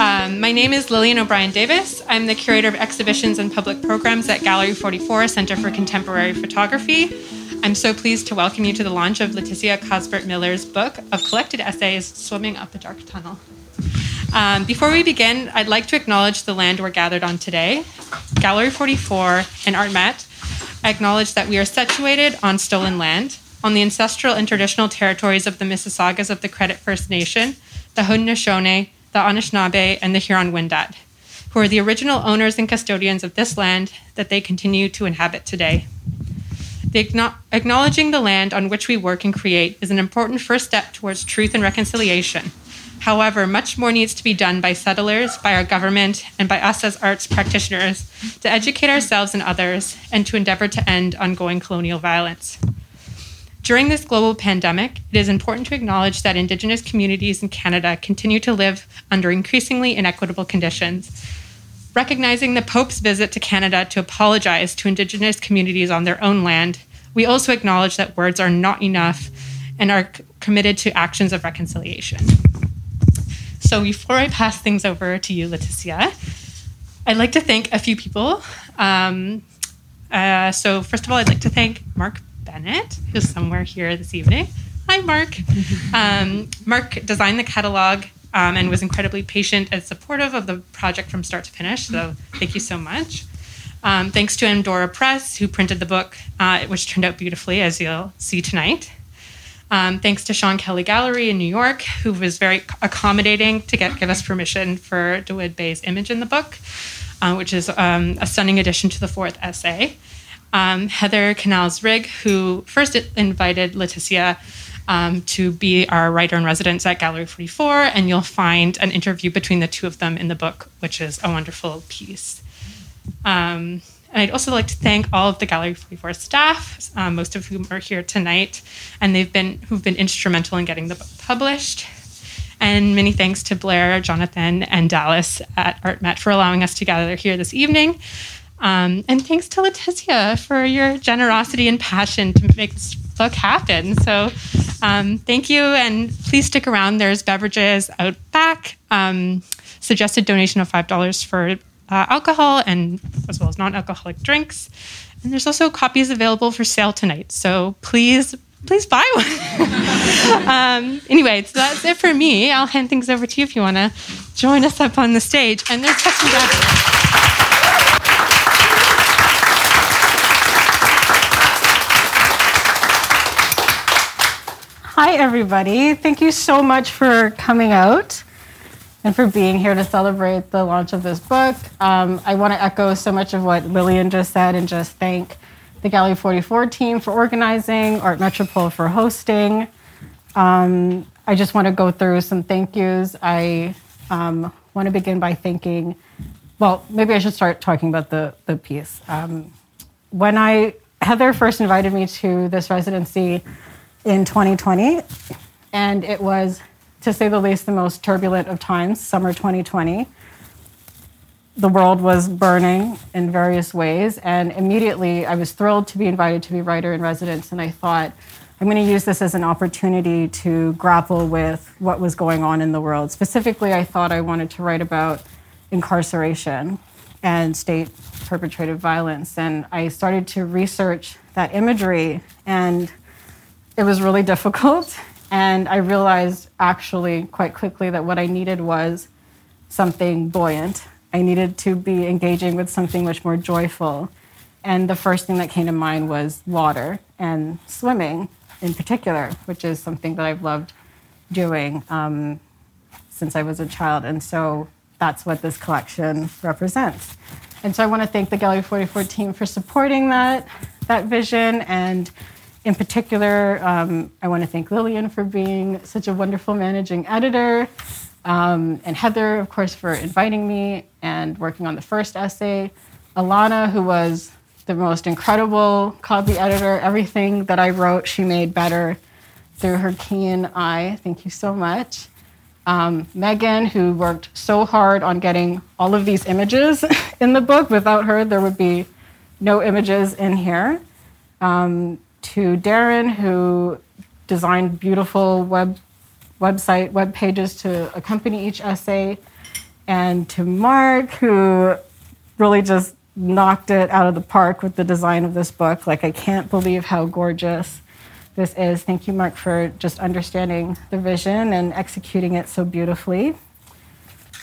Um, my name is Lillian O'Brien Davis. I'm the curator of exhibitions and public programs at Gallery 44 Center for Contemporary Photography. I'm so pleased to welcome you to the launch of Leticia Cosbert Miller's book of collected essays, Swimming Up a Dark Tunnel. Um, before we begin, I'd like to acknowledge the land we're gathered on today. Gallery 44 and ArtMet acknowledge that we are situated on stolen land, on the ancestral and traditional territories of the Mississaugas of the Credit First Nation, the Haudenosaunee, the Anishinaabe, and the Huron Wendat, who are the original owners and custodians of this land that they continue to inhabit today. The acknowledging the land on which we work and create is an important first step towards truth and reconciliation. However, much more needs to be done by settlers, by our government, and by us as arts practitioners to educate ourselves and others and to endeavor to end ongoing colonial violence. During this global pandemic, it is important to acknowledge that Indigenous communities in Canada continue to live under increasingly inequitable conditions. Recognizing the Pope's visit to Canada to apologize to Indigenous communities on their own land, we also acknowledge that words are not enough and are committed to actions of reconciliation. So, before I pass things over to you, Leticia, I'd like to thank a few people. Um, uh, so, first of all, I'd like to thank Mark Bennett, who's somewhere here this evening. Hi, Mark. Um, Mark designed the catalog um, and was incredibly patient and supportive of the project from start to finish. So, thank you so much. Um, thanks to Andorra Press, who printed the book, uh, which turned out beautifully, as you'll see tonight. Um, thanks to Sean Kelly Gallery in New York, who was very accommodating to get give us permission for Dawoud Bey's image in the book, uh, which is um, a stunning addition to the fourth essay um, Heather Canlas Rigg, who first invited Leticia um, to be our writer in residence at Gallery 44, and you'll find an interview between the two of them in the book, which is a wonderful piece. Um, and I'd also like to thank all of the Gallery 44 staff, um, most of whom are here tonight, and they've been who've been instrumental in getting the book published. And many thanks to Blair, Jonathan, and Dallas at ArtMet for allowing us to gather here this evening. Um, and thanks to Leticia for your generosity and passion to make this book happen. So um, thank you, and please stick around. There's beverages out back. Um, suggested donation of five dollars for uh, alcohol and as well as non-alcoholic drinks. And there's also copies available for sale tonight. So please, please buy one. um, anyway, so that's it for me. I'll hand things over to you if you want to join us up on the stage. And there's questions Hi, everybody. Thank you so much for coming out and for being here to celebrate the launch of this book. Um, I want to echo so much of what Lillian just said and just thank the Gallery 44 team for organizing, Art Metropole for hosting. Um, I just want to go through some thank yous. I um, want to begin by thanking, well, maybe I should start talking about the, the piece. Um, when I, Heather first invited me to this residency, in 2020, and it was, to say the least, the most turbulent of times, summer 2020. The world was burning in various ways, and immediately I was thrilled to be invited to be writer in residence, and I thought, I'm going to use this as an opportunity to grapple with what was going on in the world. Specifically, I thought I wanted to write about incarceration and state perpetrated violence. And I started to research that imagery and it was really difficult. And I realized actually quite quickly that what I needed was something buoyant. I needed to be engaging with something much more joyful. And the first thing that came to mind was water and swimming in particular, which is something that I've loved doing um, since I was a child. And so that's what this collection represents. And so I want to thank the Gallery 44 team for supporting that, that vision and in particular, um, I want to thank Lillian for being such a wonderful managing editor, um, and Heather, of course, for inviting me and working on the first essay. Alana, who was the most incredible copy editor. Everything that I wrote, she made better through her keen eye. Thank you so much. Um, Megan, who worked so hard on getting all of these images in the book. Without her, there would be no images in here. Um, to Darren, who designed beautiful web website web pages to accompany each essay, and to Mark, who really just knocked it out of the park with the design of this book. Like, I can't believe how gorgeous this is. Thank you, Mark, for just understanding the vision and executing it so beautifully.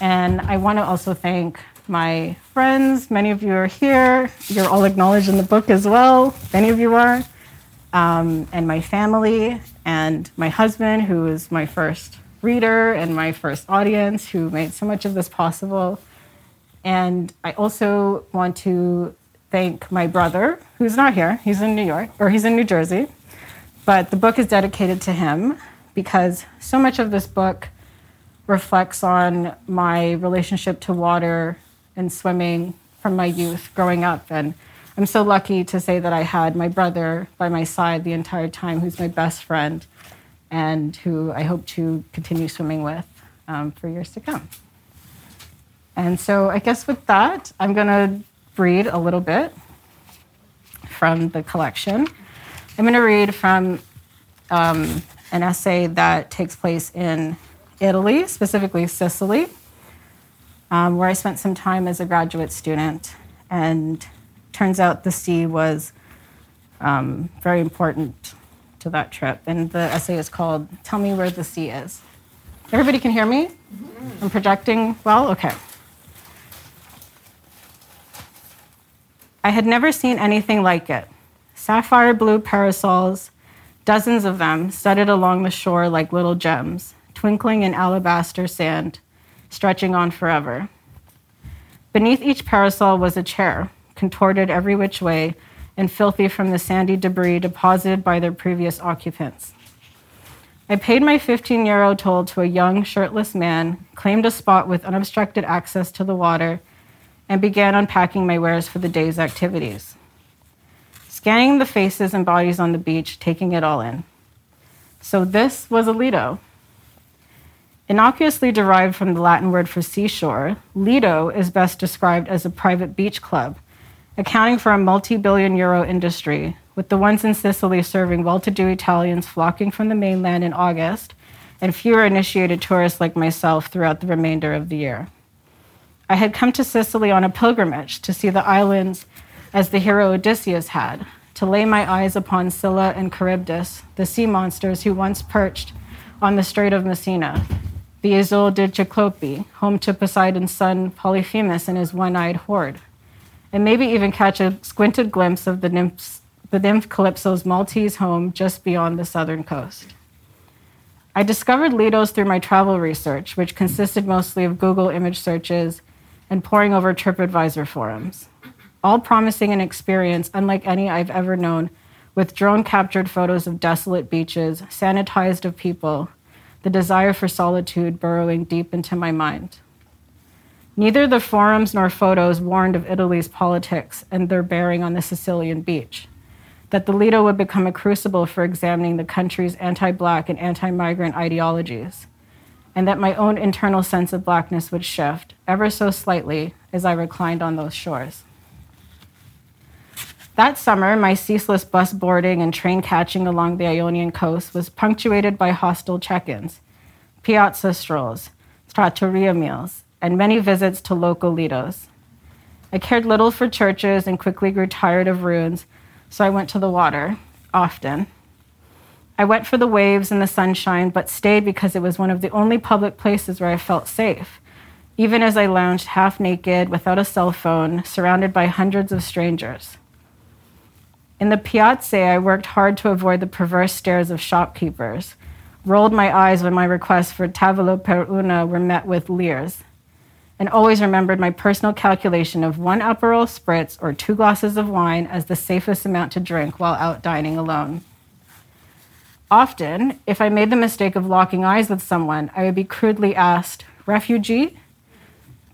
And I want to also thank my friends. Many of you are here. You're all acknowledged in the book as well. Many of you are. Um, and my family, and my husband, who is my first reader and my first audience, who made so much of this possible. And I also want to thank my brother, who's not here. He's in New York, or he's in New Jersey. But the book is dedicated to him because so much of this book reflects on my relationship to water and swimming from my youth growing up. And I'm so lucky to say that I had my brother by my side the entire time, who's my best friend and who I hope to continue swimming with um, for years to come. And so I guess with that, I'm going to read a little bit from the collection. I'm going to read from um, an essay that takes place in Italy, specifically Sicily, um, where I spent some time as a graduate student. And turns out the sea was um, very important to that trip. And the essay is called Tell Me Where the Sea Is. Everybody can hear me? I'm projecting well? Okay. I had never seen anything like it. Sapphire blue parasols, dozens of them, studded along the shore like little gems, twinkling in alabaster sand, stretching on forever. Beneath each parasol was a chair, contorted every which way and filthy from the sandy debris deposited by their previous occupants. I paid my 15 euro toll to a young, shirtless man, claimed a spot with unobstructed access to the water, and began unpacking my wares for the day's activities. Scanning the faces and bodies on the beach, taking it all in. So this was a Lido. Innocuously derived from the Latin word for seashore, Lido is best described as a private beach club, accounting for a multi billion euro industry, with the ones in Sicily serving well to do Italians flocking from the mainland in August and fewer initiated tourists like myself throughout the remainder of the year. I had come to Sicily on a pilgrimage to see the islands as the hero Odysseus had, to lay my eyes upon Scylla and Charybdis, the sea monsters who once perched on the Strait of Messina, the Isola de Cyclope, home to Poseidon's son Polyphemus and his one eyed horde, and maybe even catch a squinted glimpse of the, nymphs, the nymph Calypso's Maltese home just beyond the southern coast. I discovered Lidos through my travel research, which consisted mostly of Google image searches and poring over TripAdvisor forums, all promising an experience unlike any I've ever known, with drone captured photos of desolate beaches, sanitized of people, the desire for solitude burrowing deep into my mind. Neither the forums nor photos warned of Italy's politics and their bearing on the Sicilian beach, that the Lido would become a crucible for examining the country's anti Black and anti migrant ideologies and that my own internal sense of blackness would shift, ever so slightly, as I reclined on those shores. That summer, my ceaseless bus boarding and train catching along the Ionian coast was punctuated by hostile check ins, piazza strolls, trattoria meals, and many visits to local lidos. I cared little for churches and quickly grew tired of ruins, so I went to the water, often, I went for the waves and the sunshine, but stayed because it was one of the only public places where I felt safe, even as I lounged half naked, without a cell phone, surrounded by hundreds of strangers. In the piazza, I worked hard to avoid the perverse stares of shopkeepers, rolled my eyes when my requests for tavolo per una were met with leers, and always remembered my personal calculation of one Aperol spritz or two glasses of wine as the safest amount to drink while out dining alone. Often, if I made the mistake of locking eyes with someone, I would be crudely asked, Refugee?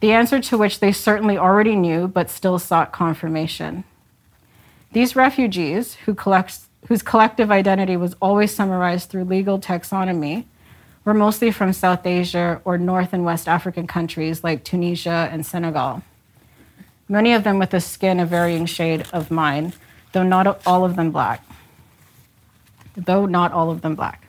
The answer to which they certainly already knew, but still sought confirmation. These refugees, who whose collective identity was always summarized through legal taxonomy, were mostly from South Asia or North and West African countries like Tunisia and Senegal. Many of them with a skin a varying shade of mine, though not all of them black though not all of them black.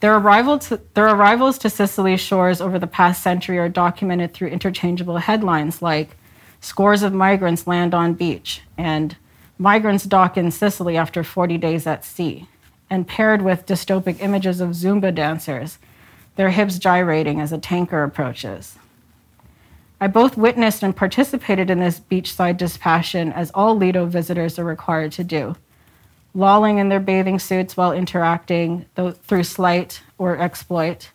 Their, arrival to, their arrivals to Sicily's shores over the past century are documented through interchangeable headlines like Scores of migrants land on beach and Migrants dock in Sicily after 40 days at sea, and paired with dystopic images of Zumba dancers, their hips gyrating as a tanker approaches. I both witnessed and participated in this beachside dispassion as all Lido visitors are required to do lolling in their bathing suits while interacting through slight or exploit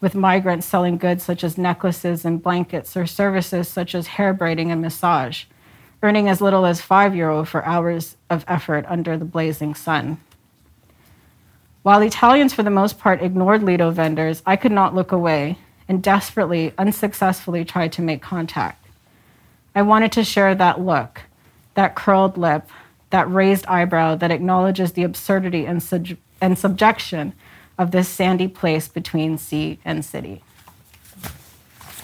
with migrants selling goods such as necklaces and blankets or services such as hair braiding and massage, earning as little as five euro for hours of effort under the blazing sun. While Italians, for the most part, ignored Lido vendors, I could not look away and desperately, unsuccessfully tried to make contact. I wanted to share that look, that curled lip, that raised eyebrow that acknowledges the absurdity and, sub- and subjection of this sandy place between sea and city.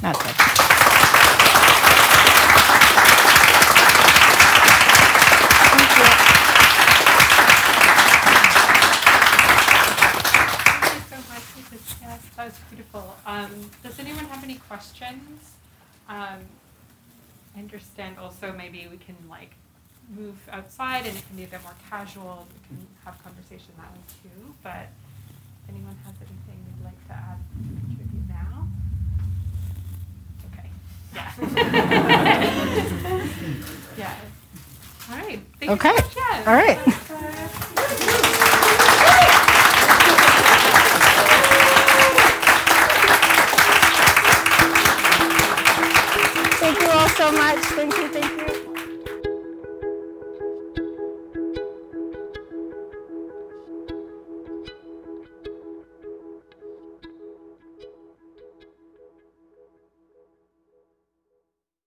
That's it. that was beautiful. Um, does anyone have any questions? Um, I understand also maybe we can like move outside and it can be a bit more casual. We can have conversation that way too. But if anyone has anything they'd like to add, to contribute now. Okay. Yeah. yeah. All right. Thank okay. So All right.